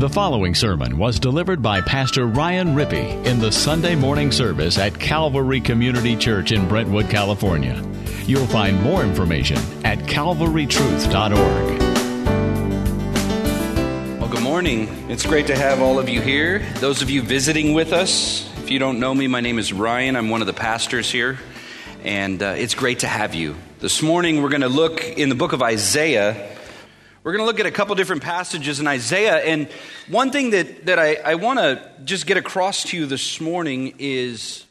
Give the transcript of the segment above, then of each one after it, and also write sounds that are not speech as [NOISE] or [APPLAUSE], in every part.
The following sermon was delivered by Pastor Ryan Rippey in the Sunday morning service at Calvary Community Church in Brentwood, California. You'll find more information at calvarytruth.org. Well, good morning. It's great to have all of you here. Those of you visiting with us, if you don't know me, my name is Ryan. I'm one of the pastors here, and uh, it's great to have you. This morning, we're going to look in the book of Isaiah we're going to look at a couple different passages in Isaiah. And one thing that, that I, I want to just get across to you this morning is,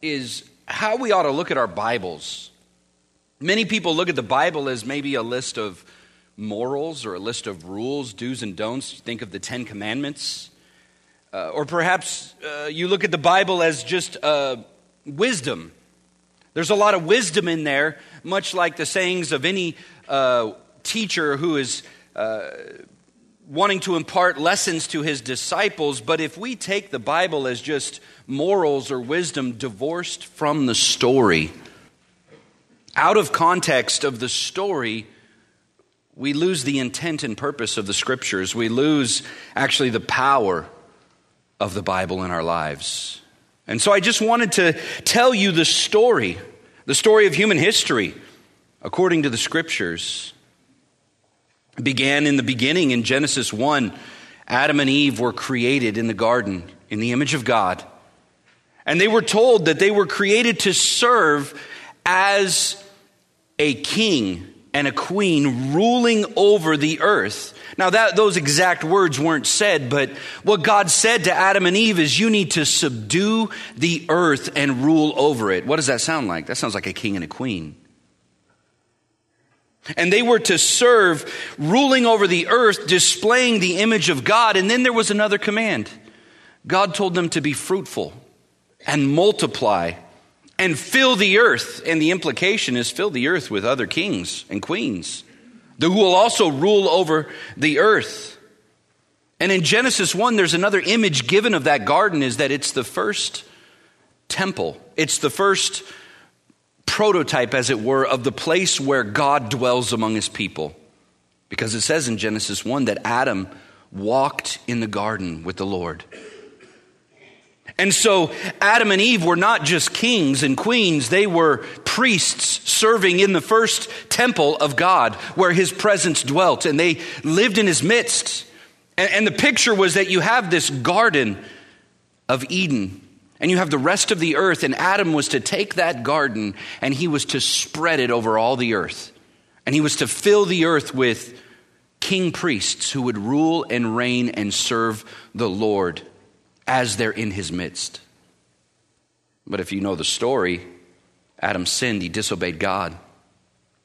is how we ought to look at our Bibles. Many people look at the Bible as maybe a list of morals or a list of rules, do's and don'ts. Think of the Ten Commandments. Uh, or perhaps uh, you look at the Bible as just uh, wisdom. There's a lot of wisdom in there, much like the sayings of any uh, teacher who is uh, wanting to impart lessons to his disciples, but if we take the Bible as just morals or wisdom divorced from the story, out of context of the story, we lose the intent and purpose of the scriptures. We lose actually the power of the Bible in our lives. And so I just wanted to tell you the story, the story of human history according to the scriptures began in the beginning in Genesis 1. Adam and Eve were created in the garden in the image of God. And they were told that they were created to serve as a king and a queen ruling over the earth. Now that those exact words weren't said, but what God said to Adam and Eve is you need to subdue the earth and rule over it. What does that sound like? That sounds like a king and a queen. And they were to serve, ruling over the earth, displaying the image of God. And then there was another command God told them to be fruitful and multiply and fill the earth. And the implication is fill the earth with other kings and queens who will also rule over the earth. And in Genesis 1, there's another image given of that garden is that it's the first temple. It's the first prototype, as it were, of the place where God dwells among his people. Because it says in Genesis 1 that Adam walked in the garden with the Lord. And so Adam and Eve were not just kings and queens, they were priests serving in the first temple of God where his presence dwelt, and they lived in his midst. And, the picture was that you have this garden of Eden and you have the rest of the earth, and Adam was to take that garden and he was to spread it over all the earth. And he was to fill the earth with king priests who would rule and reign and serve the Lord as they're in his midst. But if you know the story, Adam sinned, he disobeyed God.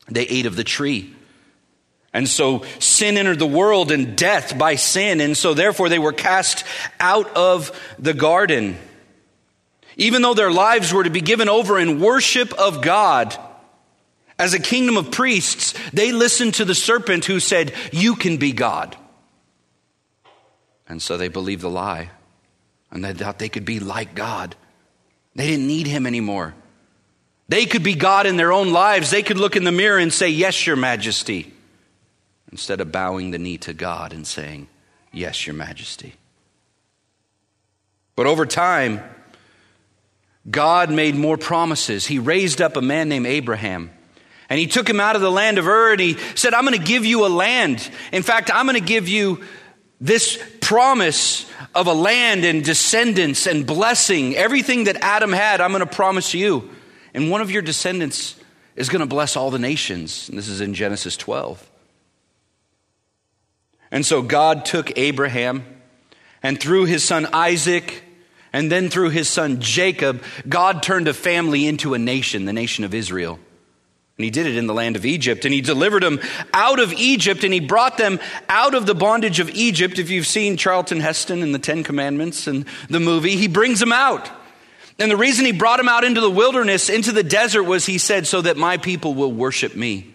They ate of the tree. And so sin entered the world and death by sin. And so therefore they were cast out of the garden. Even though their lives were to be given over in worship of God, as a kingdom of priests, they listened to the serpent who said, You can be God. And so they believed the lie. And they thought they could be like God. They didn't need him anymore. They could be God in their own lives. They could look in the mirror and say, Yes, Your Majesty, instead of bowing the knee to God and saying, Yes, Your Majesty. But over time, God made more promises. He raised up a man named Abraham. And he took him out of the land of Ur and he said, I'm going to give you a land. In fact, I'm going to give you this promise of a land and descendants and blessing. Everything that Adam had, I'm going to promise you. And one of your descendants is going to bless all the nations. And this is in Genesis 12. And so God took Abraham and through his son Isaac, and then through his son Jacob, God turned a family into a nation, the nation of Israel. And he did it in the land of Egypt. And he delivered them out of Egypt and he brought them out of the bondage of Egypt. If you've seen Charlton Heston in the Ten Commandments and the movie, he brings them out. And the reason he brought them out into the wilderness, into the desert, was he said, so that my people will worship me.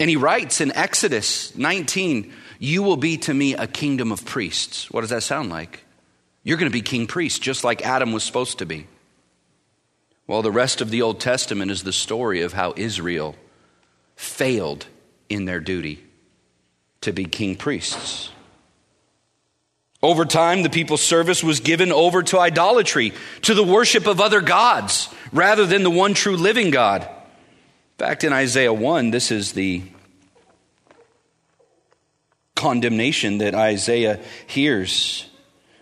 And he writes in Exodus 19, You will be to me a kingdom of priests. What does that sound like? You're going to be king priest, just like Adam was supposed to be. Well, the rest of the Old Testament is the story of how Israel failed in their duty to be king priests. Over time, the people's service was given over to idolatry, to the worship of other gods, rather than the one true living God. In fact, in Isaiah 1, this is the condemnation that Isaiah hears.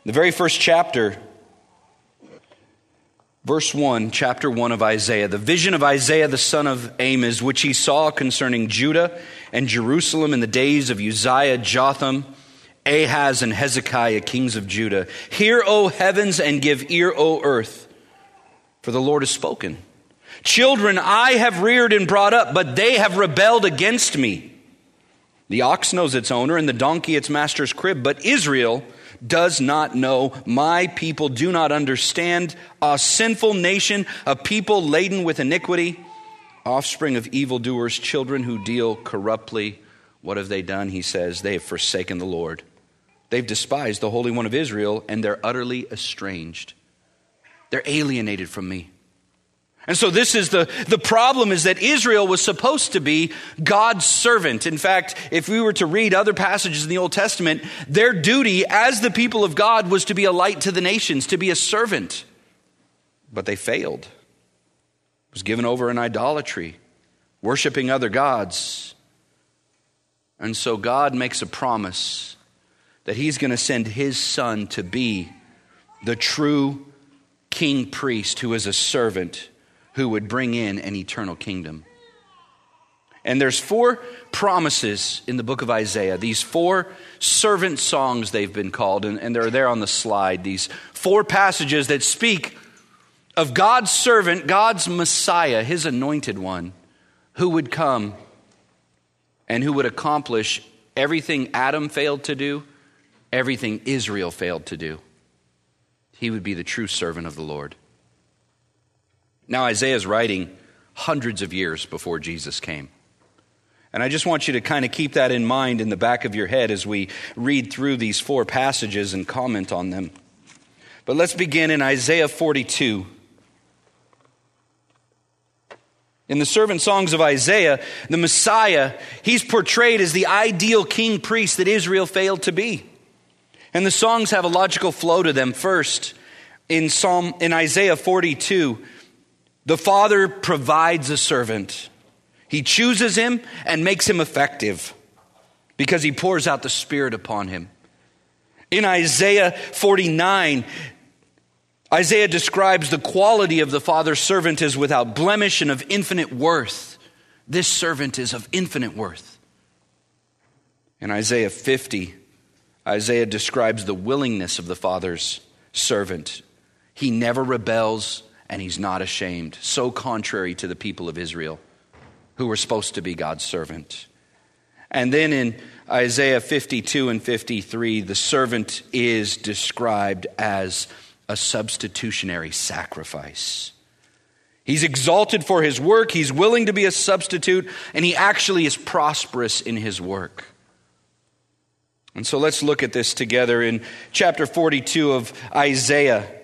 The very first chapter, verse 1, chapter 1 of Isaiah, the vision of Isaiah the son of Amos, which he saw concerning Judah and Jerusalem in the days of Uzziah, Jotham, Ahaz, and Hezekiah, kings of Judah. Hear, O heavens, and give ear, O earth, for the Lord has spoken. Children I have reared and brought up, but they have rebelled against me. The ox knows its owner, and the donkey its master's crib, but Israel does not know. My people do not understand. A sinful nation, a people laden with iniquity, offspring of evildoers, children who deal corruptly. What have they done? He says, They have forsaken the Lord. They've despised the Holy One of Israel, and they're utterly estranged. They're alienated from me. And so this is the, the problem is that Israel was supposed to be God's servant. In fact, if we were to read other passages in the Old Testament, their duty as the people of God was to be a light to the nations, to be a servant. But they failed. It was given over in idolatry, worshiping other gods. And so God makes a promise that he's going to send his son to be the true king priest who is a servant who would bring in an eternal kingdom. And there's four promises in the book of Isaiah, these four servant songs they've been called, and, and they're there on the slide. These four passages that speak of God's servant, God's Messiah, his anointed one, who would come and who would accomplish everything Adam failed to do, everything Israel failed to do. He would be the true servant of the Lord. Now, Isaiah is writing hundreds of years before Jesus came. And I just want you to kind of keep that in mind in the back of your head as we read through these four passages and comment on them. But let's begin in Isaiah 42. In the servant songs of Isaiah, the Messiah, he's portrayed as the ideal king priest that Israel failed to be. And the songs have a logical flow to them. First, in Psalm in Isaiah 42, the Father provides a servant. He chooses him and makes him effective because he pours out the Spirit upon him. In Isaiah 49, Isaiah describes the quality of the Father's servant as without blemish and of infinite worth. This servant is of infinite worth. In Isaiah 50, Isaiah describes the willingness of the Father's servant. He never rebels and he's not ashamed. So contrary to the people of Israel, who were supposed to be God's servant. And then in Isaiah 52 and 53, the servant is described as a substitutionary sacrifice. He's exalted for his work, he's willing to be a substitute, and he actually is prosperous in his work. And so let's look at this together in chapter 42 of Isaiah.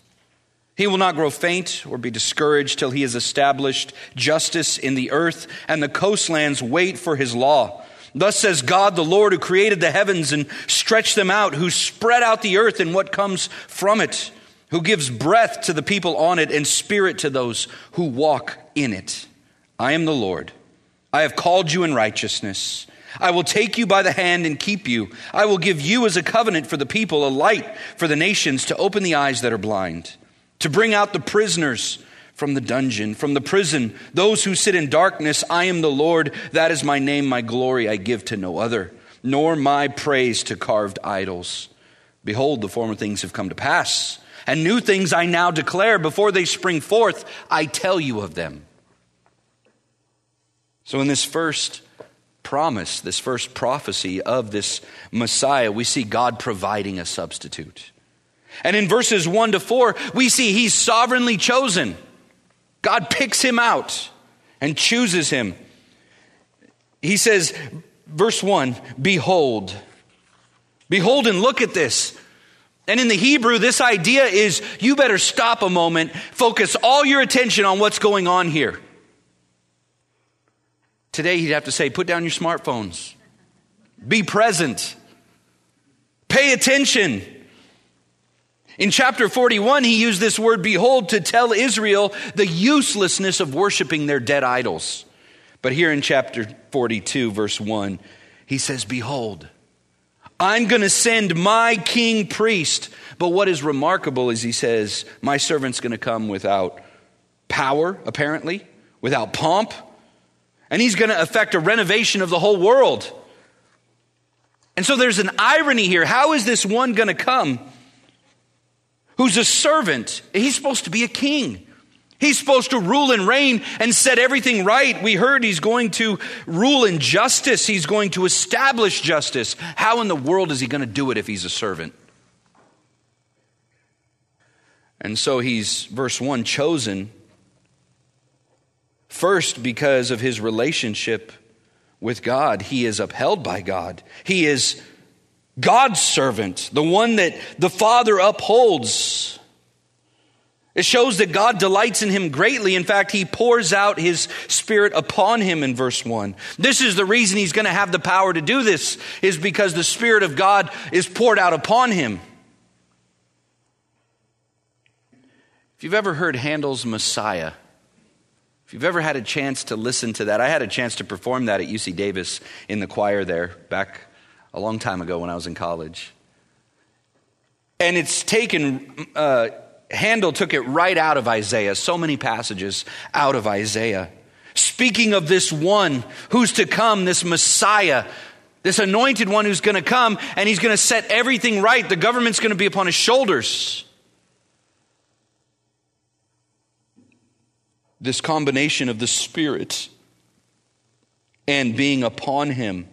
He will not grow faint or be discouraged till he has established justice in the earth, and the coastlands wait for his law. Thus says God, the Lord, who created the heavens and stretched them out, who spread out the earth and what comes from it, who gives breath to the people on it and spirit to those who walk in it. I am the Lord. I have called you in righteousness. I will take you by the hand and keep you. I will give you as a covenant for the people, a light for the nations to open the eyes that are blind to bring out the prisoners from the dungeon, from the prison, those who sit in darkness. I am the Lord. That is my name, my glory I give to no other, nor my praise to carved idols. Behold, the former things have come to pass, and new things I now declare. Before they spring forth, I tell you of them. So, in this first promise, this first prophecy of this Messiah, we see God providing a substitute. And in verses 1 to 4, we see he's sovereignly chosen. God picks him out and chooses him. He says, verse 1 Behold, behold and look at this. And in the Hebrew, this idea is you better stop a moment, focus all your attention on what's going on here. Today, he'd have to say, put down your smartphones, be present, pay attention. In chapter 41, he used this word behold to tell Israel the uselessness of worshiping their dead idols. But here in chapter 42, verse 1, he says, Behold, I'm going to send my king priest. But what is remarkable is he says, My servant's going to come without power, apparently, without pomp, and he's going to effect a renovation of the whole world. And so there's an irony here. How is this one going to come who's a servant? He's supposed to be a king. He's supposed to rule and reign and set everything right. We heard he's going to rule in justice. He's going to establish justice. How in the world is he going to do it if he's a servant? And so he's, verse 1, chosen first because of his relationship with God. He is upheld by God. He is God's servant, the one that the Father upholds. It shows that God delights in him greatly. In fact, he pours out his spirit upon him in verse 1. This is the reason he's going to have the power to do this, is because the spirit of God is poured out upon him. If you've ever heard Handel's Messiah, if you've ever had a chance to listen to that, I had a chance to perform that at UC Davis in the choir there back a long time ago when I was in college. And it's taken. Uh, Handel took it right out of Isaiah, so many passages out of Isaiah. Speaking of this one who's to come, this Messiah, this anointed one who's going to come, and he's going to set everything right. The government's going to be upon his shoulders. This combination of the Spirit and being upon him.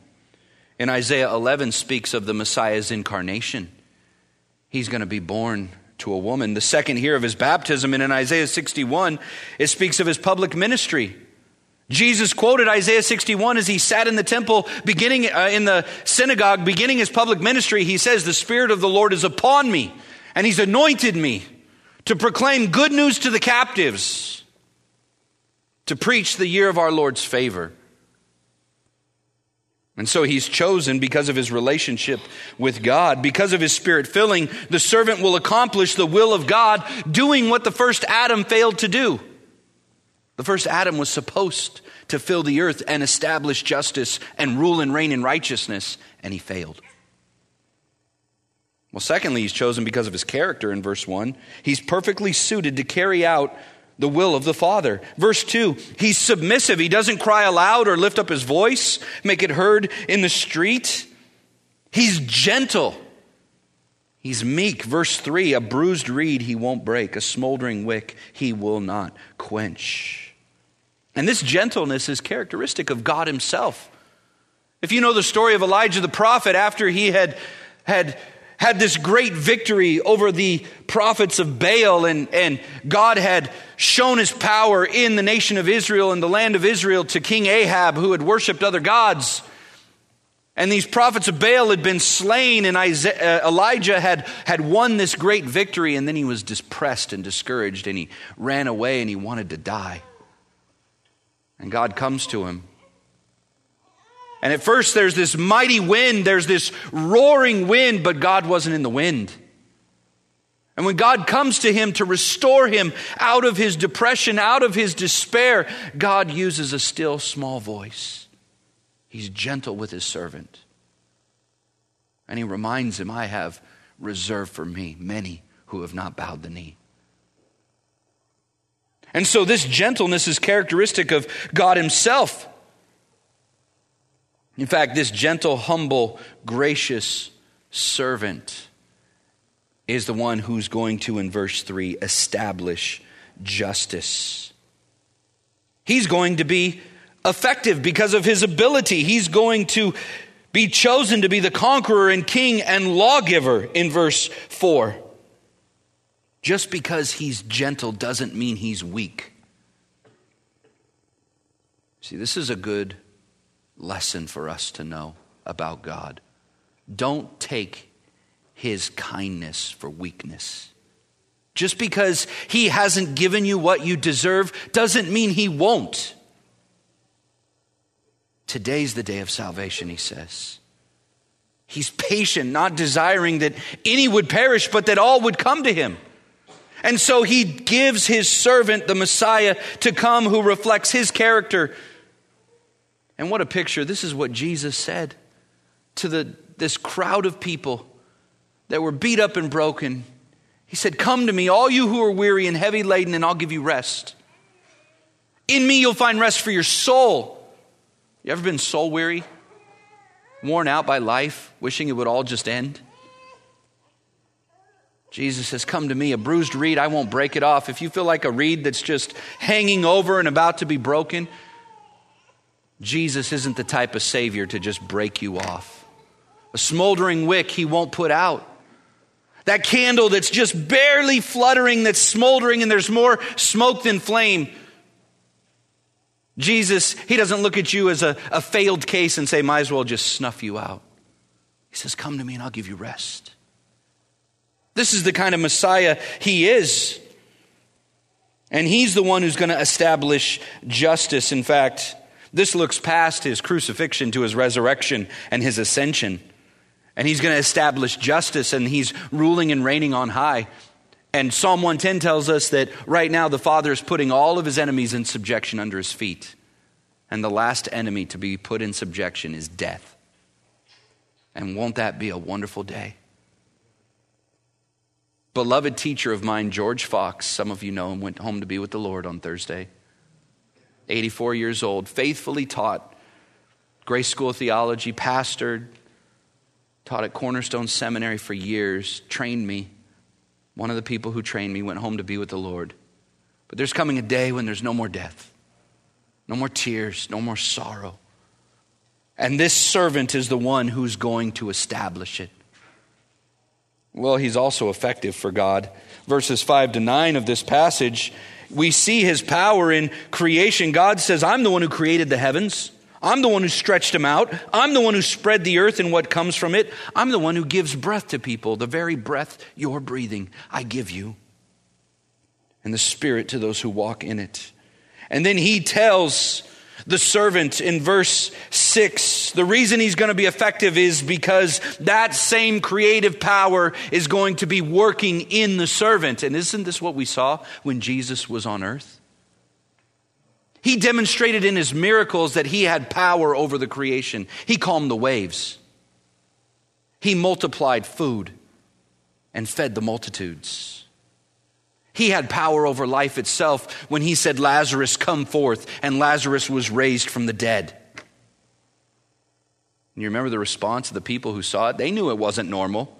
In Isaiah 11 speaks of the Messiah's incarnation. He's going to be born to a woman. The second here of his baptism, and in Isaiah 61, it speaks of his public ministry. Jesus quoted Isaiah 61 as he sat in the temple, beginning uh, in the synagogue, beginning his public ministry. He says, The Spirit of the Lord is upon me, and he's anointed me to proclaim good news to the captives, to preach the year of our Lord's favor. And so he's chosen because of his relationship with God. Because of his spirit filling, the servant will accomplish the will of God, doing what the first Adam failed to do. The first Adam was supposed to fill the earth and establish justice and rule and reign in righteousness, and he failed. Well, secondly, he's chosen because of his character in verse 1. He's perfectly suited to carry out the will of the Father. Verse 2, he's submissive. He doesn't cry aloud or lift up his voice, make it heard in the street. He's gentle. He's meek. Verse 3, a bruised reed he won't break, a smoldering wick he will not quench. And this gentleness is characteristic of God himself. If you know the story of Elijah the prophet, after he had, had had this great victory over the prophets of Baal, and, and God had shown his power in the nation of Israel and the land of Israel to King Ahab, who had worshiped other gods. And these prophets of Baal had been slain, and Isaiah, uh, Elijah had, had won this great victory, and then he was depressed and discouraged, and he ran away and he wanted to die. And God comes to him and at first, there's this mighty wind, there's this roaring wind, but God wasn't in the wind. And when God comes to him to restore him out of his depression, out of his despair, God uses a still small voice. He's gentle with his servant. And he reminds him, I have reserved for me many who have not bowed the knee. And so, this gentleness is characteristic of God Himself. In fact, this gentle, humble, gracious servant is the one who's going to, in verse 3, establish justice. He's going to be effective because of his ability. He's going to be chosen to be the conqueror and king and lawgiver in verse 4. Just because he's gentle doesn't mean he's weak. See, this is a good lesson for us to know about God. Don't take his kindness for weakness. Just because he hasn't given you what you deserve doesn't mean he won't. Today's the day of salvation, he says. He's patient, not desiring that any would perish, but that all would come to him. And so he gives his servant, the Messiah, to come who reflects his character. And what a picture. This is what Jesus said to the, this crowd of people that were beat up and broken. He said, Come to me, all you who are weary and heavy laden, and I'll give you rest. In me, you'll find rest for your soul. You ever been soul weary? Worn out by life, wishing it would all just end? Jesus says, Come to me, a bruised reed, I won't break it off. If you feel like a reed that's just hanging over and about to be broken, Jesus isn't the type of Savior to just break you off. A smoldering wick, He won't put out. That candle that's just barely fluttering, that's smoldering, and there's more smoke than flame. Jesus, He doesn't look at you as a, a failed case and say, might as well just snuff you out. He says, Come to me and I'll give you rest. This is the kind of Messiah he is. And he's the one who's going to establish justice. In fact, this looks past his crucifixion to his resurrection and his ascension. And he's going to establish justice, and he's ruling and reigning on high. And Psalm 110 tells us that right now the Father is putting all of his enemies in subjection under his feet. And the last enemy to be put in subjection is death. And won't that be a wonderful day? beloved teacher of mine, George Fox, some of you know him, went home to be with the Lord on Thursday. 84 years old, faithfully taught Grace School Theology, pastored, taught at Cornerstone Seminary for years, trained me. One of the people who trained me went home to be with the Lord. But there's coming a day when there's no more death, no more tears, no more sorrow. And this servant is the one who's going to establish it. Well, he's also effective for God. Verses 5 to 9 of this passage, we see his power in creation. God says, I'm the one who created the heavens. I'm the one who stretched them out. I'm the one who spread the earth and what comes from it. I'm the one who gives breath to people. The very breath you're breathing, I give you. And the spirit to those who walk in it. And then he tells the servant in verse 6. The reason he's going to be effective is because that same creative power is going to be working in the servant. And isn't this what we saw when Jesus was on earth? He demonstrated in his miracles that he had power over the creation. He calmed the waves, he multiplied food and fed the multitudes. He had power over life itself when he said, Lazarus, come forth, and Lazarus was raised from the dead. And you remember the response of the people who saw it? They knew it wasn't normal.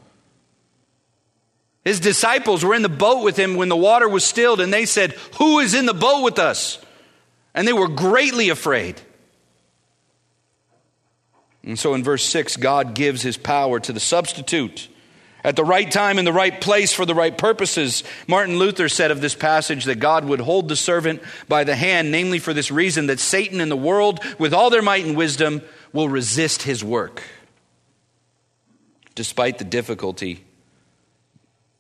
His disciples were in the boat with him when the water was stilled, and they said, Who is in the boat with us? And they were greatly afraid. And so in verse 6, God gives his power to the substitute at the right time in the right place for the right purposes. Martin Luther said of this passage that God would hold the servant by the hand, namely for this reason that Satan and the world, with all their might and wisdom, will resist his work. Despite the difficulty,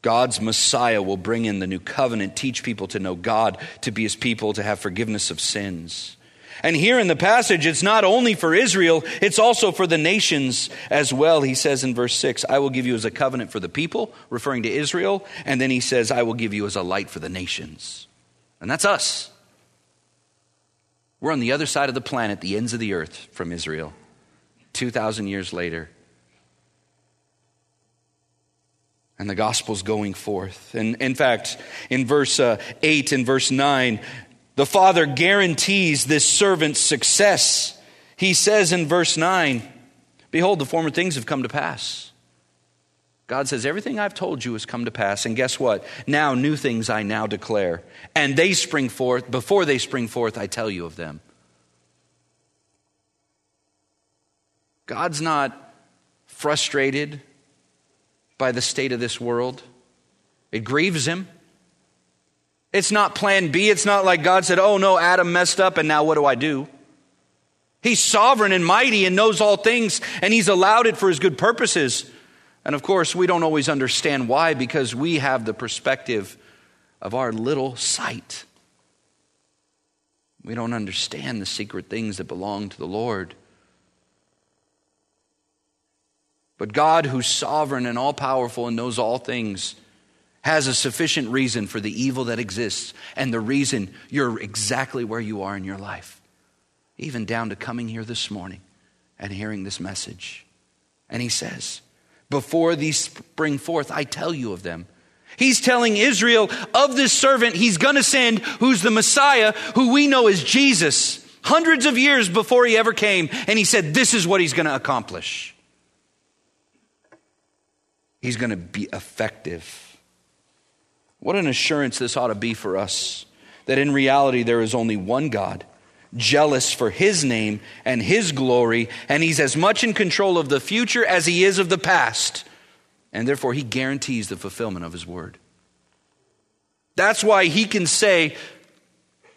God's Messiah will bring in the new covenant, teach people to know God, to be his people, to have forgiveness of sins. And here in the passage, it's not only for Israel, it's also for the nations as well. He says in verse 6, I will give you as a covenant for the people, referring to Israel. And then he says, I will give you as a light for the nations. And that's us. We're on the other side of the planet, the ends of the earth from Israel, 2,000 years later. And the gospel's going forth. And in fact, in verse uh, 8 and verse 9, the Father guarantees this servant's success. He says in verse 9, Behold, the former things have come to pass. God says, Everything I've told you has come to pass. And guess what? Now, new things I now declare. And they spring forth. Before they spring forth, I tell you of them. God's not frustrated by the state of this world, it grieves him. It's not plan B. It's not like God said, oh no, Adam messed up and now what do I do? He's sovereign and mighty and knows all things and he's allowed it for his good purposes. And of course, we don't always understand why because we have the perspective of our little sight. We don't understand the secret things that belong to the Lord. But God, who's sovereign and all powerful and knows all things, has a sufficient reason for the evil that exists and the reason you're exactly where you are in your life, even down to coming here this morning and hearing this message. And He says, Before these spring forth, I tell you of them. He's telling Israel of this servant he's going to send, who's the Messiah, who we know as Jesus, hundreds of years before he ever came. And he said, This is what he's going to accomplish. He's going to be effective. What an assurance this ought to be for us that in reality there is only one God, jealous for his name and his glory, and he's as much in control of the future as he is of the past. And therefore, he guarantees the fulfillment of his word. That's why he can say,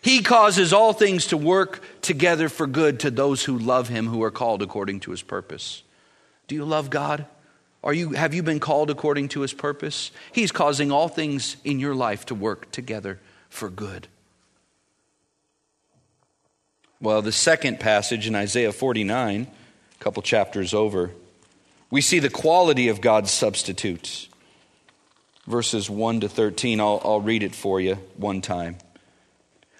He causes all things to work together for good to those who love him, who are called according to his purpose. Do you love God? Are you, have you been called according to his purpose? He's causing all things in your life to work together for good. Well, the second passage in Isaiah 49, a couple chapters over, we see the quality of God's substitutes. Verses 1 to 13, I'll, I'll read it for you one time.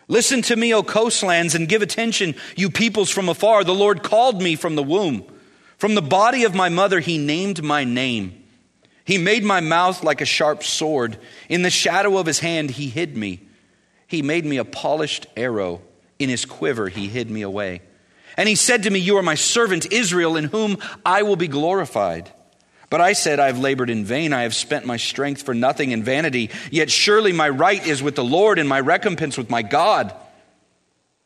Listen to me, O coastlands, and give attention, you peoples from afar. The Lord called me from the womb. From the body of my mother, he named my name. He made my mouth like a sharp sword. In the shadow of his hand, he hid me. He made me a polished arrow. In his quiver, he hid me away. And he said to me, You are my servant Israel, in whom I will be glorified. But I said, I have labored in vain. I have spent my strength for nothing in vanity. Yet surely my right is with the Lord, and my recompense with my God.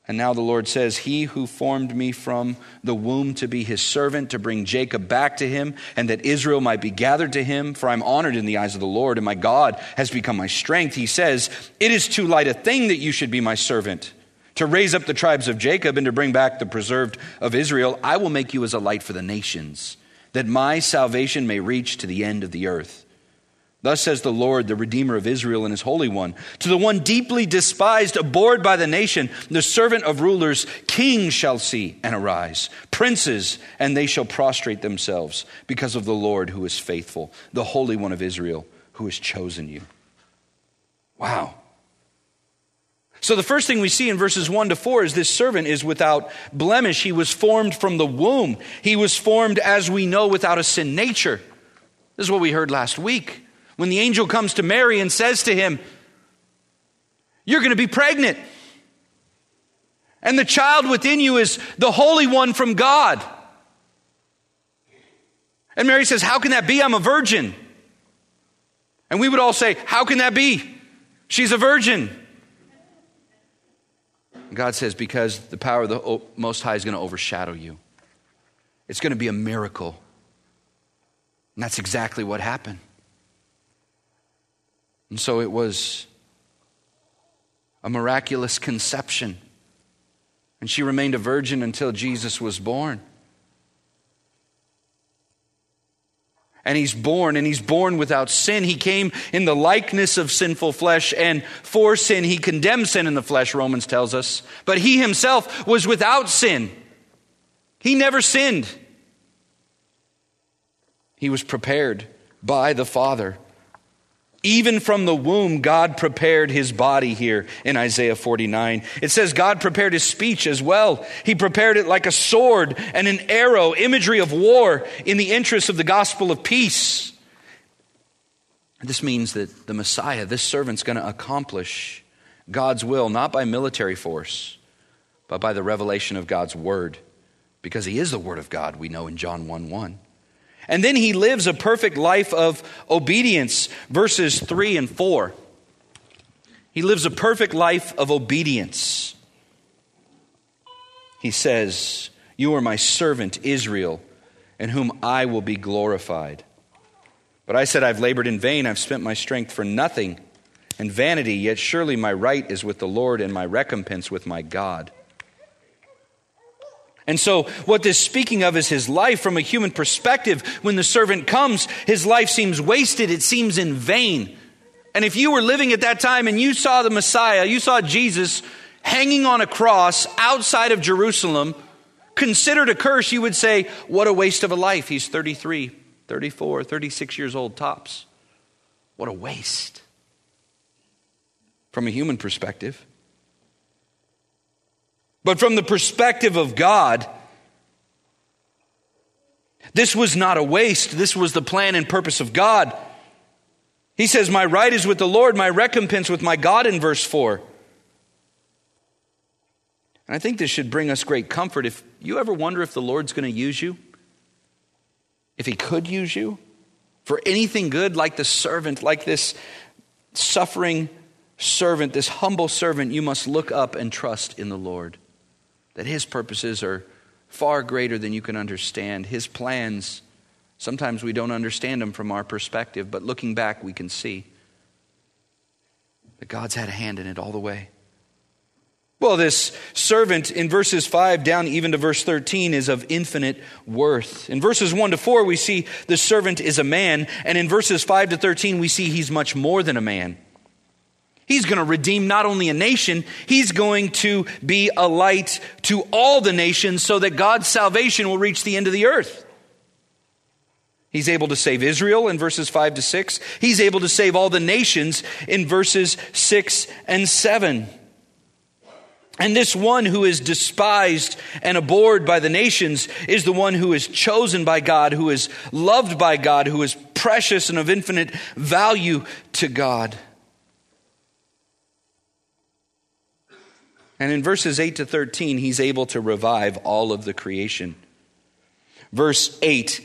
And now the Lord says, He who formed me from the womb to be his servant, to bring Jacob back to him, and that Israel might be gathered to him, for I'm honored in the eyes of the Lord, and my God has become my strength. He says, It is too light a thing that you should be my servant. To raise up the tribes of Jacob and to bring back the preserved of Israel, I will make you as a light for the nations, that my salvation may reach to the end of the earth. Thus says the Lord, the Redeemer of Israel and his Holy One. To the one deeply despised, abhorred by the nation, the servant of rulers, kings shall see and arise, princes, and they shall prostrate themselves because of the Lord who is faithful, the Holy One of Israel who has chosen you. Wow. So the first thing we see in verses 1 to 4 is this servant is without blemish. He was formed from the womb. He was formed, as we know, without a sin nature. This is what we heard last week. When the angel comes to Mary and says to him, You're going to be pregnant. And the child within you is the Holy One from God. And Mary says, How can that be? I'm a virgin. And we would all say, How can that be? She's a virgin. God says, Because the power of the Most High is going to overshadow you. It's going to be a miracle. And that's exactly what happened. And so it was a miraculous conception. And she remained a virgin until Jesus was born. and he's born, and he's born without sin. He came in the likeness of sinful flesh, and for sin, he condemned sin in the flesh, Romans tells us. But he himself was without sin. He never sinned. He was prepared by the Father even from the womb, God prepared his body here in Isaiah 49. It says God prepared his speech as well. He prepared it like a sword and an arrow, imagery of war in the interest of the gospel of peace. This means that the Messiah, this servant's going to accomplish God's will, not by military force, but by the revelation of God's word, because he is the word of God, we know in John 1 1. And then he lives a perfect life of obedience, verses 3 and 4. He lives a perfect life of obedience. He says, You are my servant, Israel, in whom I will be glorified. But I said, I've labored in vain, I've spent my strength for nothing. and vanity, yet surely my right is with the Lord and my recompense with my God. And so, what this speaking of is his life from a human perspective. When the servant comes, his life seems wasted, it seems in vain. And if you were living at that time and you saw the Messiah, you saw Jesus hanging on a cross outside of Jerusalem, considered a curse, you would say, What a waste of a life. He's 33, 34, 36 years old, tops. What a waste. From a human perspective. But from the perspective of God, this was not a waste. This was the plan and purpose of God. He says, My right is with the Lord, my recompense with my God in verse 4. And I think this should bring us great comfort. If you ever wonder if the Lord's going to use you, if He could use you for anything good, like the servant, like this suffering servant, this humble servant, you must look up and trust in the Lord that His purposes are far greater than you can understand. His plans, sometimes we don't understand them from our perspective, but looking back, we can see that God's had a hand in it all the way. Well, this servant in verses 5 down even to verse 13 is of infinite worth. In verses 1 to 4, we see the servant is a man, and in verses 5 to 13, we see he's much more than a man. He's going to redeem not only a nation, he's going to be a light to all the nations so that God's salvation will reach the end of the earth. He's able to save Israel in verses 5 to 6. He's able to save all the nations in verses 6 and 7. And this one who is despised and abhorred by the nations is the one who is chosen by God, who is loved by God, who is precious and of infinite value to God. And in verses 8 to 13, he's able to revive all of the creation. Verse 8,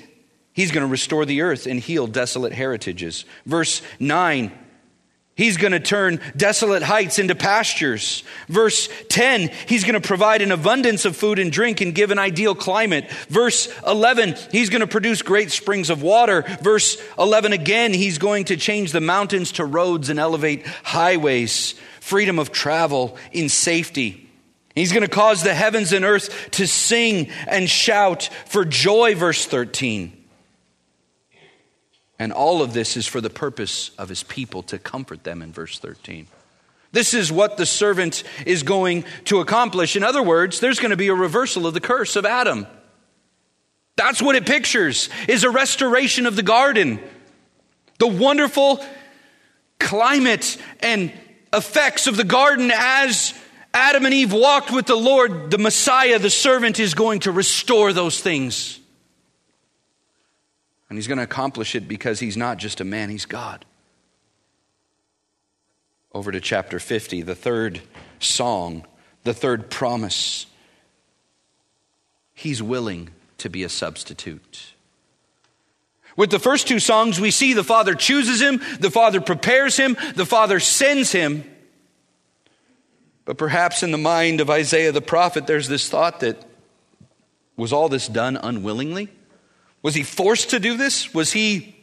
he's going to restore the earth and heal desolate heritages. Verse 9, He's going to turn desolate heights into pastures. Verse 10, he's going to provide an abundance of food and drink and give an ideal climate. Verse 11, he's going to produce great springs of water. Verse 11 again, he's going to change the mountains to roads and elevate highways freedom of travel in safety. He's going to cause the heavens and earth to sing and shout for joy, verse 13. And all of this is for the purpose of his people to comfort them in verse 13. This is what the servant is going to accomplish. In other words, there's going to be a reversal of the curse of Adam. That's what it pictures is a restoration of the garden. The wonderful climate and effects of the garden as Adam and Eve walked with the Lord, the Messiah, the servant, is going to restore those things. And he's going to accomplish it because he's not just a man, he's God. Over to chapter 50, the third song, the third promise. He's willing to be a substitute. With the first two songs, we see the Father chooses him, the Father prepares him, the Father sends him. But perhaps in the mind of Isaiah the prophet, there's this thought that was all this done unwillingly? Was he forced to do this? Was he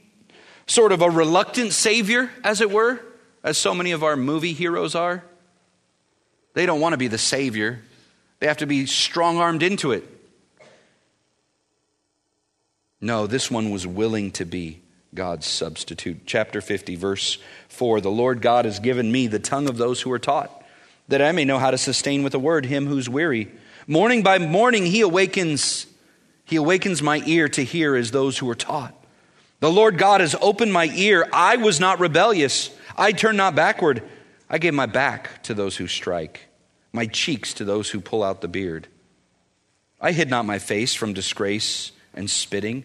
sort of a reluctant savior, as it were, as so many of our movie heroes are? They don't want to be the savior, they have to be strong armed into it. No, this one was willing to be God's substitute. Chapter 50, verse 4 The Lord God has given me the tongue of those who are taught, that I may know how to sustain with a word him who's weary. Morning by morning he awakens, he awakens my ear to hear as those who are taught. The Lord God has opened my ear. I was not rebellious. I turned not backward. I gave my back to those who strike, my cheeks to those who pull out the beard. I hid not my face from disgrace and spitting.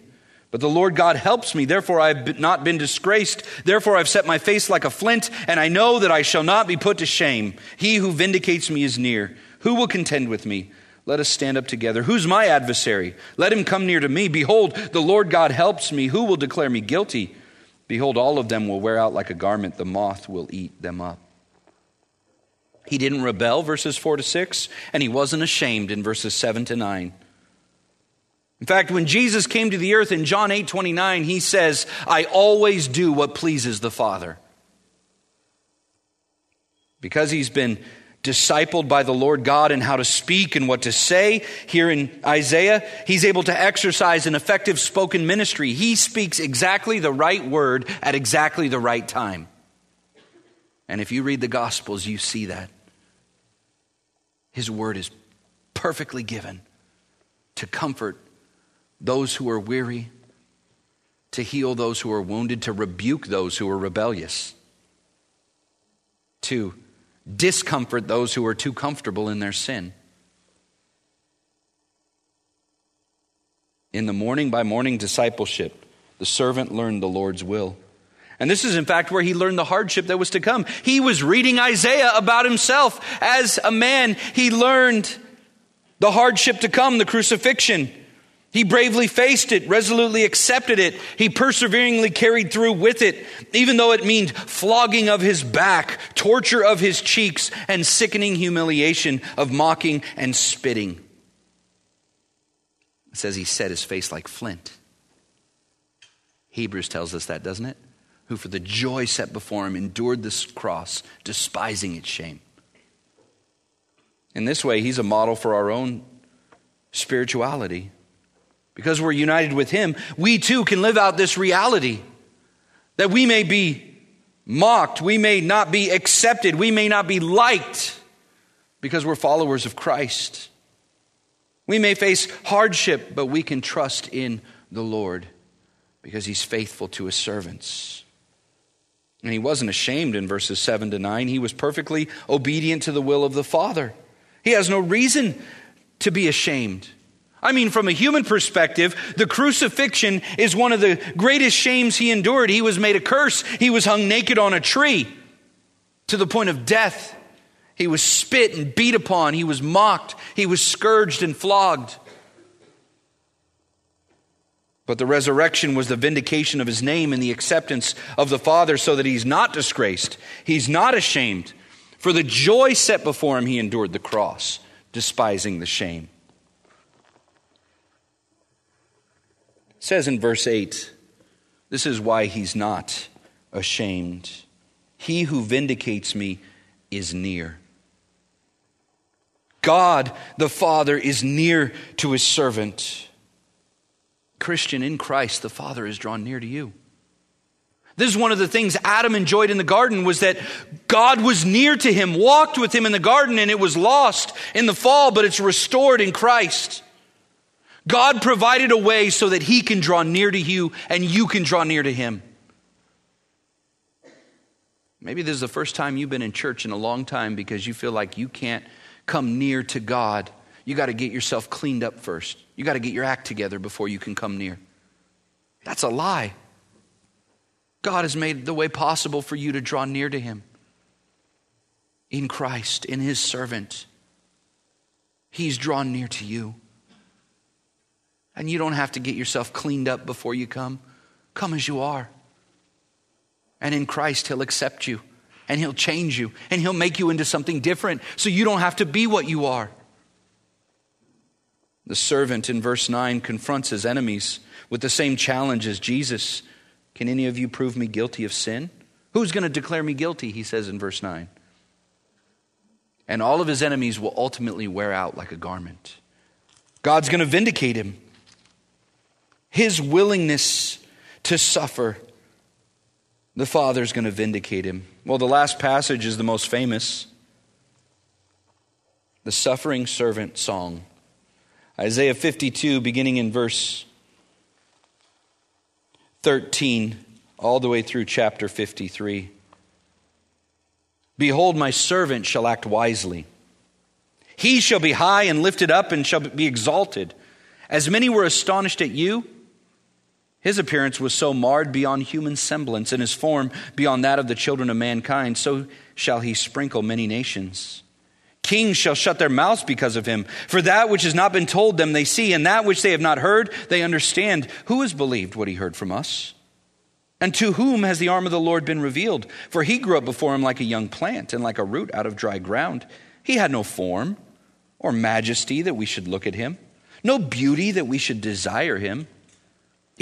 But the Lord God helps me. Therefore, I have not been disgraced. Therefore, I've set my face like a flint, and I know that I shall not be put to shame. He who vindicates me is near. Who will contend with me? Let us stand up together. Who's my adversary? Let him come near to me. Behold, the Lord God helps me. Who will declare me guilty? Behold, all of them will wear out like a garment. The moth will eat them up. He didn't rebel, verses 4 to 6, and he wasn't ashamed in verses 7 to 9. In fact, when Jesus came to the earth in John 8 29, he says, I always do what pleases the Father. Because he's been discipled by the Lord God in how to speak and what to say. Here in Isaiah, he's able to exercise an effective spoken ministry. He speaks exactly the right word at exactly the right time. And if you read the Gospels, you see that. His word is perfectly given to comfort those who are weary, to heal those who are wounded, to rebuke those who are rebellious, to discomfort those who are too comfortable in their sin. In the morning by morning discipleship, the servant learned the Lord's will. And this is, in fact, where he learned the hardship that was to come. He was reading Isaiah about himself. As a man, he learned the hardship to come, the crucifixion. He bravely faced it, resolutely accepted it. He perseveringly carried through with it, even though it meant flogging of his back, torture of his cheeks, and sickening humiliation of mocking and spitting. It says he set his face like flint. Hebrews tells us that, doesn't it? Who for the joy set before him endured this cross, despising its shame. In this way, he's a model for our own spirituality. Because we're united with Him, we too can live out this reality that we may be mocked, we may not be accepted, we may not be liked because we're followers of Christ. We may face hardship, but we can trust in the Lord because He's faithful to His servants. And He wasn't ashamed in verses 7 to 9. He was perfectly obedient to the will of the Father. He has no reason to be ashamed. I mean, from a human perspective, the crucifixion is one of the greatest shames he endured. He was made a curse. He was hung naked on a tree to the point of death. He was spit and beat upon. He was mocked. He was scourged and flogged. But the resurrection was the vindication of his name and the acceptance of the Father so that he's not disgraced. He's not ashamed. For the joy set before him, he endured the cross, despising the shame. Says in verse 8, this is why he's not ashamed. He who vindicates me is near. God the Father is near to his servant. Christian, in Christ, the Father is drawn near to you. This is one of the things Adam enjoyed in the garden was that God was near to him, walked with him in the garden, and it was lost in the fall, but it's restored in Christ. God provided a way so that He can draw near to you and you can draw near to Him. Maybe this is the first time you've been in church in a long time because you feel like you can't come near to God. You got to get yourself cleaned up first. You got to get your act together before you can come near. That's a lie. God has made the way possible for you to draw near to Him in Christ, in His servant. He's drawn near to you. And you don't have to get yourself cleaned up before you come. Come as you are. And in Christ, He'll accept you and He'll change you and He'll make you into something different so you don't have to be what you are. The servant in verse 9 confronts his enemies with the same challenge as Jesus. Can any of you prove me guilty of sin? Who's going to declare me guilty? He says in verse 9. And all of his enemies will ultimately wear out like a garment. God's going to vindicate him his willingness to suffer, the Father's going to vindicate him. Well, the last passage is the most famous the suffering servant song. Isaiah 52, beginning in verse 13, all the way through chapter 53. Behold, my servant shall act wisely. He shall be high and lifted up and shall be exalted. As many were astonished at you, his appearance was so marred beyond human semblance, and his form beyond that of the children of mankind, so shall he sprinkle many nations. Kings shall shut their mouths because of him. For that which has not been told them they see, and that which they have not heard they understand. Who has believed what he heard from us? And to whom has the arm of the Lord been revealed? For he grew up before him like a young plant, and like a root out of dry ground. He had no form or majesty that we should look at him, no beauty that we should desire him.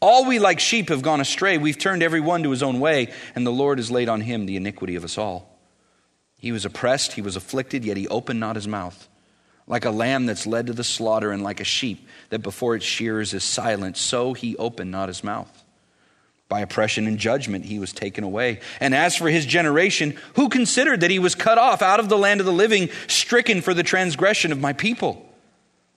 All we like sheep have gone astray. We've turned every one to his own way, and the Lord has laid on him the iniquity of us all. He was oppressed, he was afflicted, yet he opened not his mouth. Like a lamb that's led to the slaughter, and like a sheep that before its shears is silent, so he opened not his mouth. By oppression and judgment he was taken away. And as for his generation, who considered that he was cut off out of the land of the living, stricken for the transgression of my people?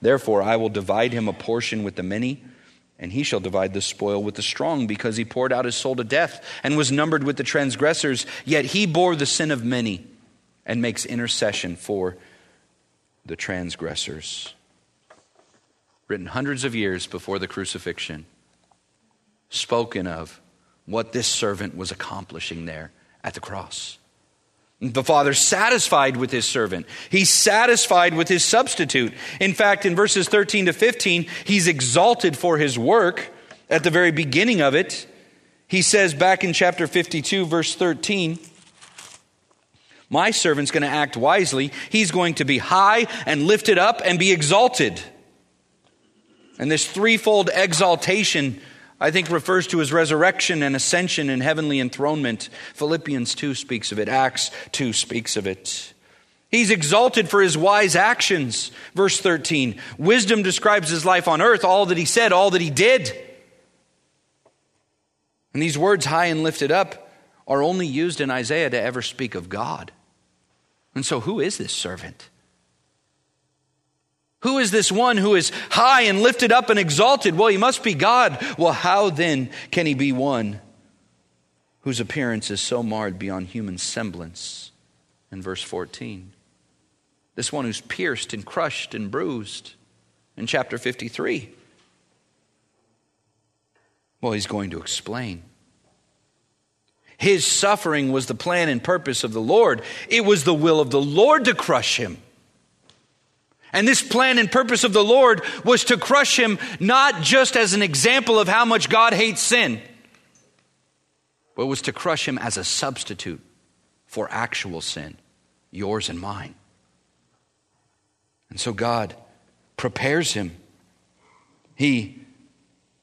Therefore, I will divide him a portion with the many, and he shall divide the spoil with the strong, because he poured out his soul to death and was numbered with the transgressors. Yet he bore the sin of many and makes intercession for the transgressors. Written hundreds of years before the crucifixion, spoken of what this servant was accomplishing there at the cross. The father satisfied with his servant. He's satisfied with his substitute. In fact, in verses 13 to 15, he's exalted for his work at the very beginning of it. He says back in chapter 52, verse 13, My servant's going to act wisely. He's going to be high and lifted up and be exalted. And this threefold exaltation I think refers to his resurrection and ascension and heavenly enthronement. Philippians 2 speaks of it, Acts 2 speaks of it. He's exalted for his wise actions. Verse 13. Wisdom describes his life on earth, all that he said, all that he did. And these words, high and lifted up, are only used in Isaiah to ever speak of God. And so, who is this servant? Who is this one who is high and lifted up and exalted? Well, he must be God. Well, how then can he be one whose appearance is so marred beyond human semblance? In verse 14. This one who's pierced and crushed and bruised in chapter 53. Well, he's going to explain. His suffering was the plan and purpose of the Lord. It was the will of the Lord to crush him. And this plan and purpose of the Lord was to crush him not just as an example of how much God hates sin, but was to crush him as a substitute for actual sin, yours and mine. And so God prepares him. He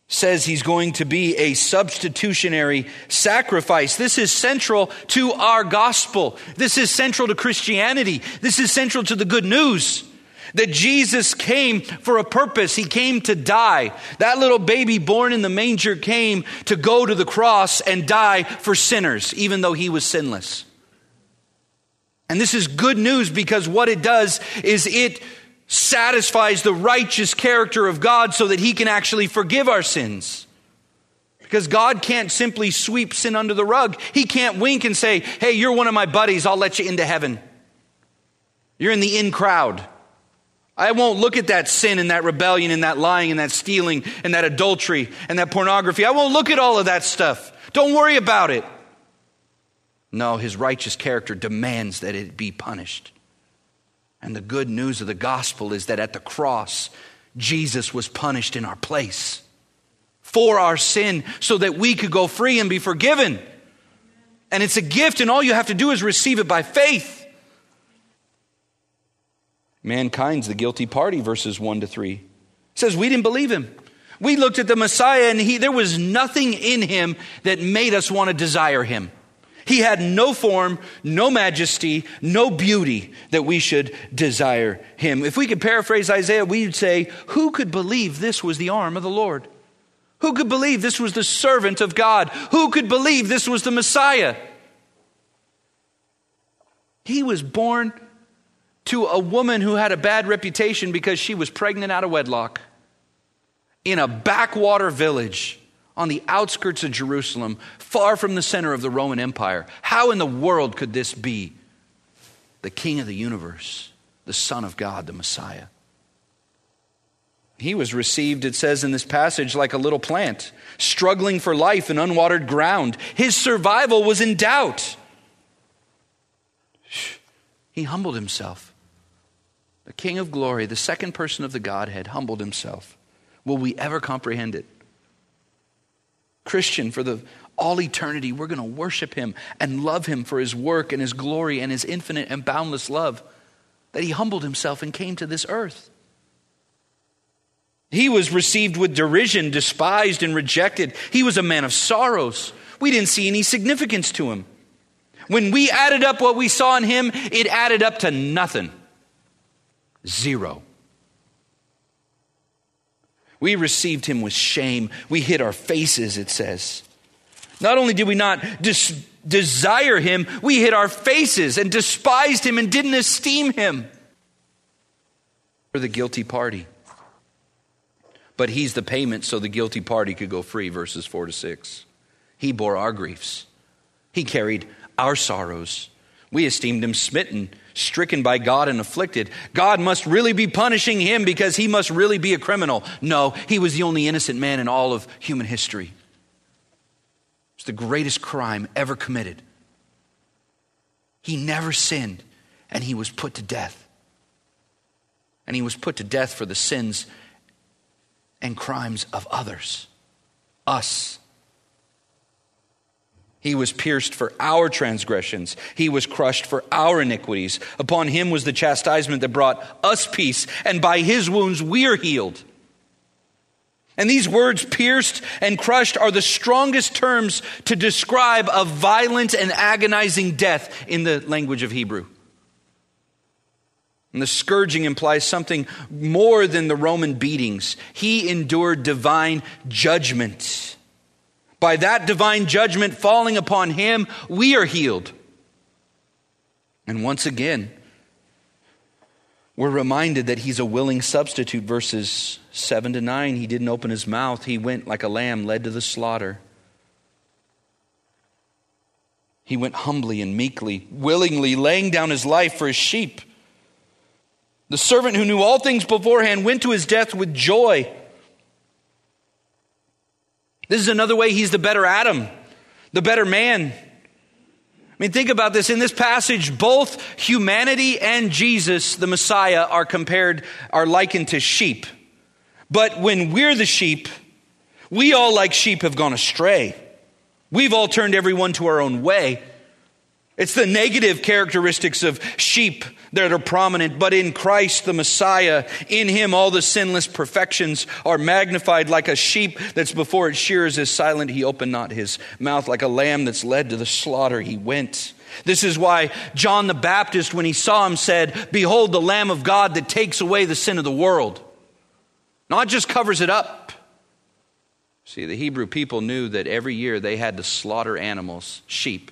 says he's going to be a substitutionary sacrifice. This is central to our gospel. This is central to Christianity. This is central to the good news that Jesus came for a purpose. He came to die. That little baby born in the manger came to go to the cross and die for sinners, even though he was sinless. And this is good news because what it does is it satisfies the righteous character of God so that he can actually forgive our sins. Because God can't simply sweep sin under the rug. He can't wink and say, Hey, you're one of my buddies, I'll let you into heaven. You're in the in crowd. I won't look at that sin and that rebellion and that lying and that stealing and that adultery and that pornography. I won't look at all of that stuff. Don't worry about it. No, his righteous character demands that it be punished. And the good news of the gospel is that at the cross, Jesus was punished in our place for our sin so that we could go free and be forgiven. And it's a gift, and all you have to do is receive it by faith. Mankind's the guilty party, verses 1 to 3. It says, We didn't believe him. We looked at the Messiah, and he, there was nothing in him that made us want to desire him. He had no form, no majesty, no beauty that we should desire him. If we could paraphrase Isaiah, we'd say, Who could believe this was the arm of the Lord? Who could believe this was the servant of God? Who could believe this was the Messiah? He was born to a woman who had a bad reputation because she was pregnant out of wedlock in a backwater village on the outskirts of Jerusalem, far from the center of the Roman Empire. How in the world could this be the King of the universe, the Son of God, the Messiah? He was received, it says in this passage, like a little plant, struggling for life in unwatered ground. His survival was in doubt. He humbled himself. The King of glory, the second person of the Godhead, humbled himself. Will we ever comprehend it? Christian, for the all eternity, we're going to worship him and love him for his work and his glory and his infinite and boundless love that he humbled himself and came to this earth. He was received with derision, despised, and rejected. He was a man of sorrows. We didn't see any significance to him. When we added up what we saw in him, it added up to nothing. Zero. We received him with shame. We hid our faces, it says. Not only did we not dis- desire him, we hid our faces and despised him and didn't esteem him. We're the guilty party. But he's the payment so the guilty party could go free, verses 4 to 6. He bore our griefs, he carried our sorrows. We esteemed him smitten, stricken by God, and afflicted. God must really be punishing him because he must really be a criminal. No, he was the only innocent man in all of human history. It's the greatest crime ever committed. He never sinned, and he was put to death. And he was put to death for the sins and crimes of others, us. He was pierced for our transgressions. He was crushed for our iniquities. Upon him was the chastisement that brought us peace, and by his wounds we are healed. And these words, pierced and crushed, are the strongest terms to describe a violent and agonizing death in the language of Hebrew. And the scourging implies something more than the Roman beatings. He endured divine judgment. By that divine judgment falling upon him, we are healed. And once again, we're reminded that he's a willing substitute. Verses 7 to 9, he didn't open his mouth. He went like a lamb led to the slaughter. He went humbly and meekly, willingly laying down his life for his sheep. The servant who knew all things beforehand went to his death with joy this is another way he's the better Adam, the better man. I mean, think about this. In this passage, both humanity and Jesus, the Messiah, are compared, are likened to sheep. But when we're the sheep, we all, like sheep, have gone astray. We've all turned everyone to our own way. It's the negative characteristics of sheep that are prominent, but in Christ, the Messiah, in Him, all the sinless perfections are magnified like a sheep that's before its shears is silent. He opened not his mouth like a lamb that's led to the slaughter. He went. This is why John the Baptist, when he saw him, said, Behold, the Lamb of God that takes away the sin of the world. Not just covers it up. See, the Hebrew people knew that every year they had to slaughter animals, sheep,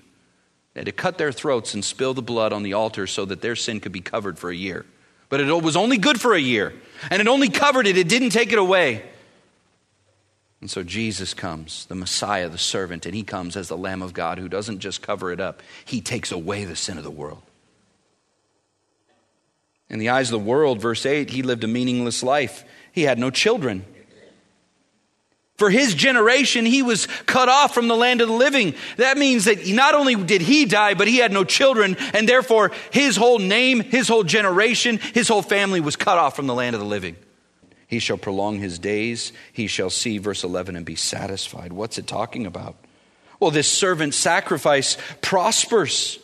they had to cut their throats and spill the blood on the altar so that their sin could be covered for a year. But it was only good for a year, and it only covered it, it didn't take it away. And so Jesus comes, the Messiah, the servant, and he comes as the Lamb of God who doesn't just cover it up, he takes away the sin of the world. In the eyes of the world, verse 8, he lived a meaningless life. He had no children. For his generation, he was cut off from the land of the living. That means that not only did he die, but he had no children, and therefore his whole name, his whole generation, his whole family was cut off from the land of the living. He shall prolong his days. He shall see, verse 11, and be satisfied. What's it talking about? Well, this servant sacrifice prospers.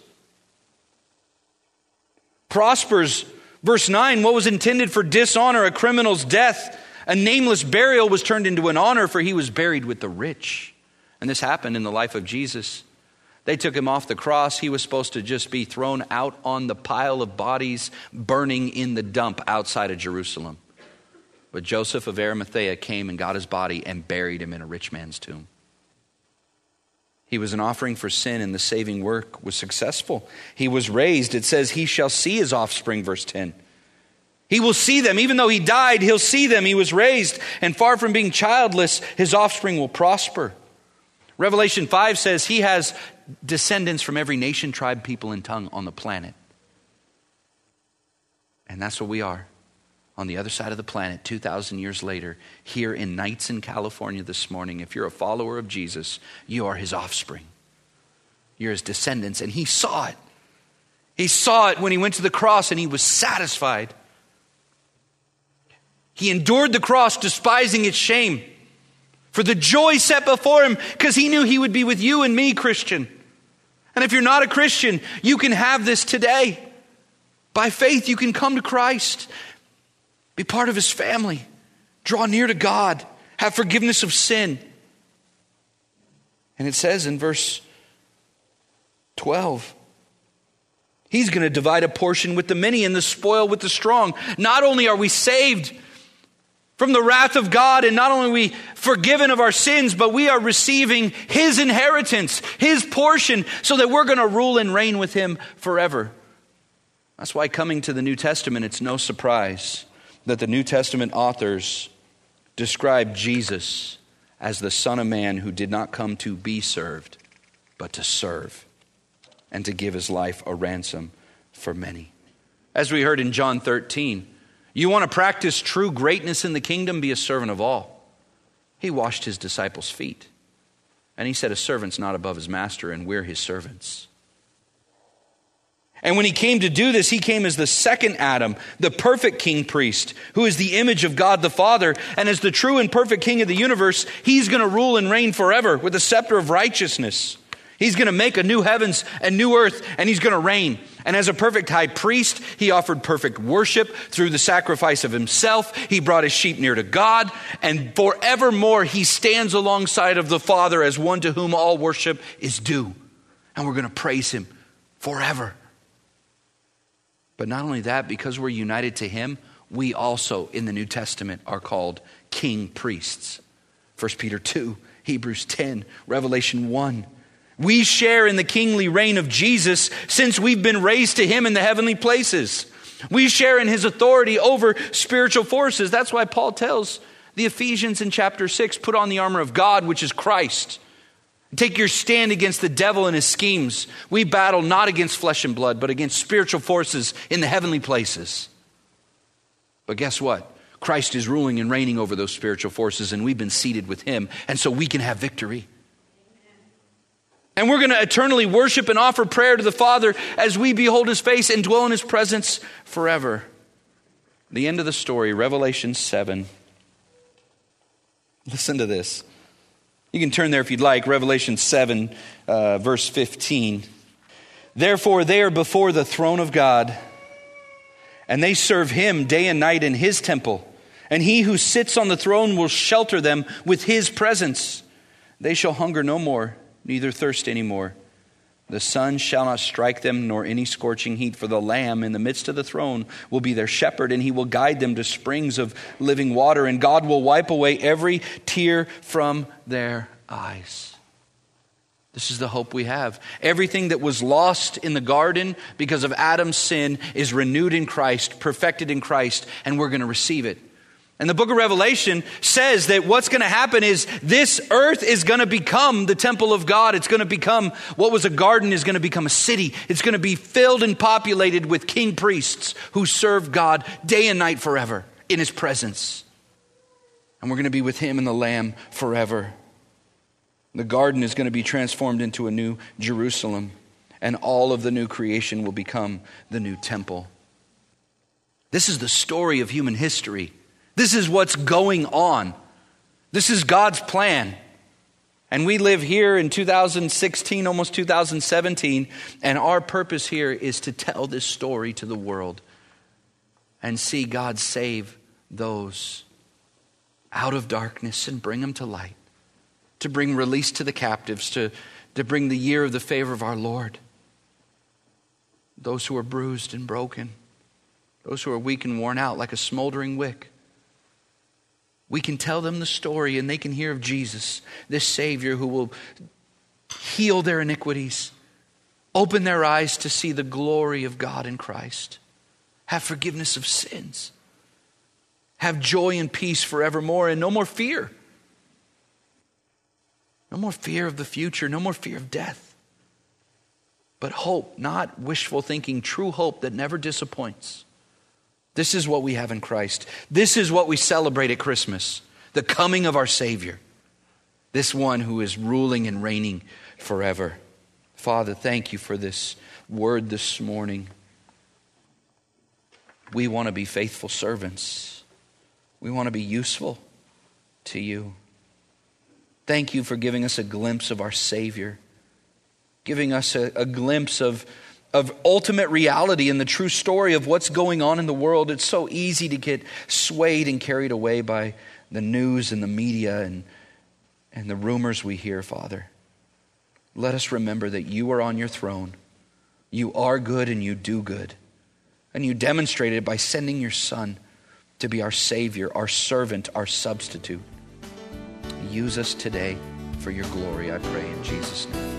Prospers. Verse 9, what was intended for dishonor, a criminal's death a nameless burial was turned into an honor, for he was buried with the rich. And this happened in the life of Jesus. They took him off the cross. He was supposed to just be thrown out on the pile of bodies burning in the dump outside of Jerusalem. But Joseph of Arimathea came and got his body and buried him in a rich man's tomb. He was an offering for sin, and the saving work was successful. He was raised. It says, He shall see his offspring, verse 10. He will see them. Even though he died, he'll see them. He was raised, and far from being childless, his offspring will prosper. Revelation 5 says he has descendants from every nation, tribe, people, and tongue on the planet. And that's what we are on the other side of the planet 2,000 years later, here in Knightsen, California this morning. If you're a follower of Jesus, you are his offspring. You're his descendants. And he saw it. He saw it when he went to the cross and he was satisfied. He endured the cross, despising its shame, for the joy set before him, because he knew he would be with you and me, Christian. And if you're not a Christian, you can have this today. By faith, you can come to Christ. Be part of his family. Draw near to God. Have forgiveness of sin. And it says in verse 12, He's going to divide a portion with the many and the spoil with the strong. Not only are we saved from the wrath of God, and not only are we forgiven of our sins, but we are receiving His inheritance, His portion, so that we're going to rule and reign with Him forever. That's why coming to the New Testament, it's no surprise that the New Testament authors describe Jesus as the Son of Man who did not come to be served, but to serve and to give his life a ransom for many. As we heard in John 13, you want to practice true greatness in the kingdom, be a servant of all. He washed his disciples' feet. And he said, A servant's not above his master, and we're his servants. And when he came to do this, he came as the second Adam, the perfect king priest, who is the image of God the Father. And as the true and perfect king of the universe, he's going to rule and reign forever with the scepter of righteousness. He's going to make a new heavens and new earth, and he's going to reign. And as a perfect high priest, he offered perfect worship through the sacrifice of himself. He brought his sheep near to God, and forevermore he stands alongside of the Father as one to whom all worship is due. And we're going to praise him forever. But not only that, because we're united to him, we also in the New Testament are called king priests. 1 Peter 2, Hebrews 10, Revelation 1. We share in the kingly reign of Jesus since we've been raised to him in the heavenly places. We share in his authority over spiritual forces. That's why Paul tells the Ephesians in chapter 6 put on the armor of God, which is Christ Take your stand against the devil and his schemes. We battle not against flesh and blood, but against spiritual forces in the heavenly places. But guess what? Christ is ruling and reigning over those spiritual forces, and we've been seated with him, and so we can have victory. And we're going to eternally worship and offer prayer to the Father as we behold his face and dwell in his presence forever. The end of the story, Revelation 7. [LAUGHS] Listen to this. You can turn there if you'd like, Revelation 7, uh, verse 15. Therefore, they are before the throne of God, and they serve him day and night in his temple. And he who sits on the throne will shelter them with his presence. They shall hunger no more, neither thirst any more. The sun shall not strike them, nor any scorching heat, for the Lamb in the midst of the throne will be their shepherd, and he will guide them to springs of living water, and God will wipe away every tear from their eyes. This is the hope we have. Everything that was lost in the garden because of Adam's sin is renewed in Christ, perfected in Christ, and we're going to receive it. And the book of Revelation says that what's going to happen is this earth is going to become the temple of God. It's going to become what was a garden is going to become a city. It's going to be filled and populated with king priests who serve God day and night forever in his presence. And we're going to be with him and the Lamb forever. The garden is going to be transformed into a new Jerusalem, and all of the new creation will become the new temple. This is the story of human history. This is what's going on. This is God's plan. And we live here in 2016, almost 2017, and our purpose here is to tell this story to the world and see God save those out of darkness and bring them to light, to bring release to the captives, to, to bring the year of the favor of our Lord. Those who are bruised and broken, those who are weak and worn out like a smoldering wick we can tell them the story and they can hear of Jesus, this Savior who will heal their iniquities, open their eyes to see the glory of God in Christ, have forgiveness of sins, have joy and peace forevermore, and no more fear. No more fear of the future, no more fear of death. But hope, not wishful thinking, true hope that never disappoints. This is what we have in Christ. This is what we celebrate at Christmas the coming of our Savior, this one who is ruling and reigning forever. Father, thank you for this word this morning. We want to be faithful servants, we want to be useful to you. Thank you for giving us a glimpse of our Savior, giving us a, a glimpse of, of ultimate reality and the true story of what's going on in the world. It's so easy to get swayed and carried away by the news and the media and, and the rumors we hear, Father. Let us remember that you are on your throne. You are good and you do good. And you demonstrated it by sending your Son to be our Savior, our servant, our substitute. Use us today for your glory, I pray in Jesus' name.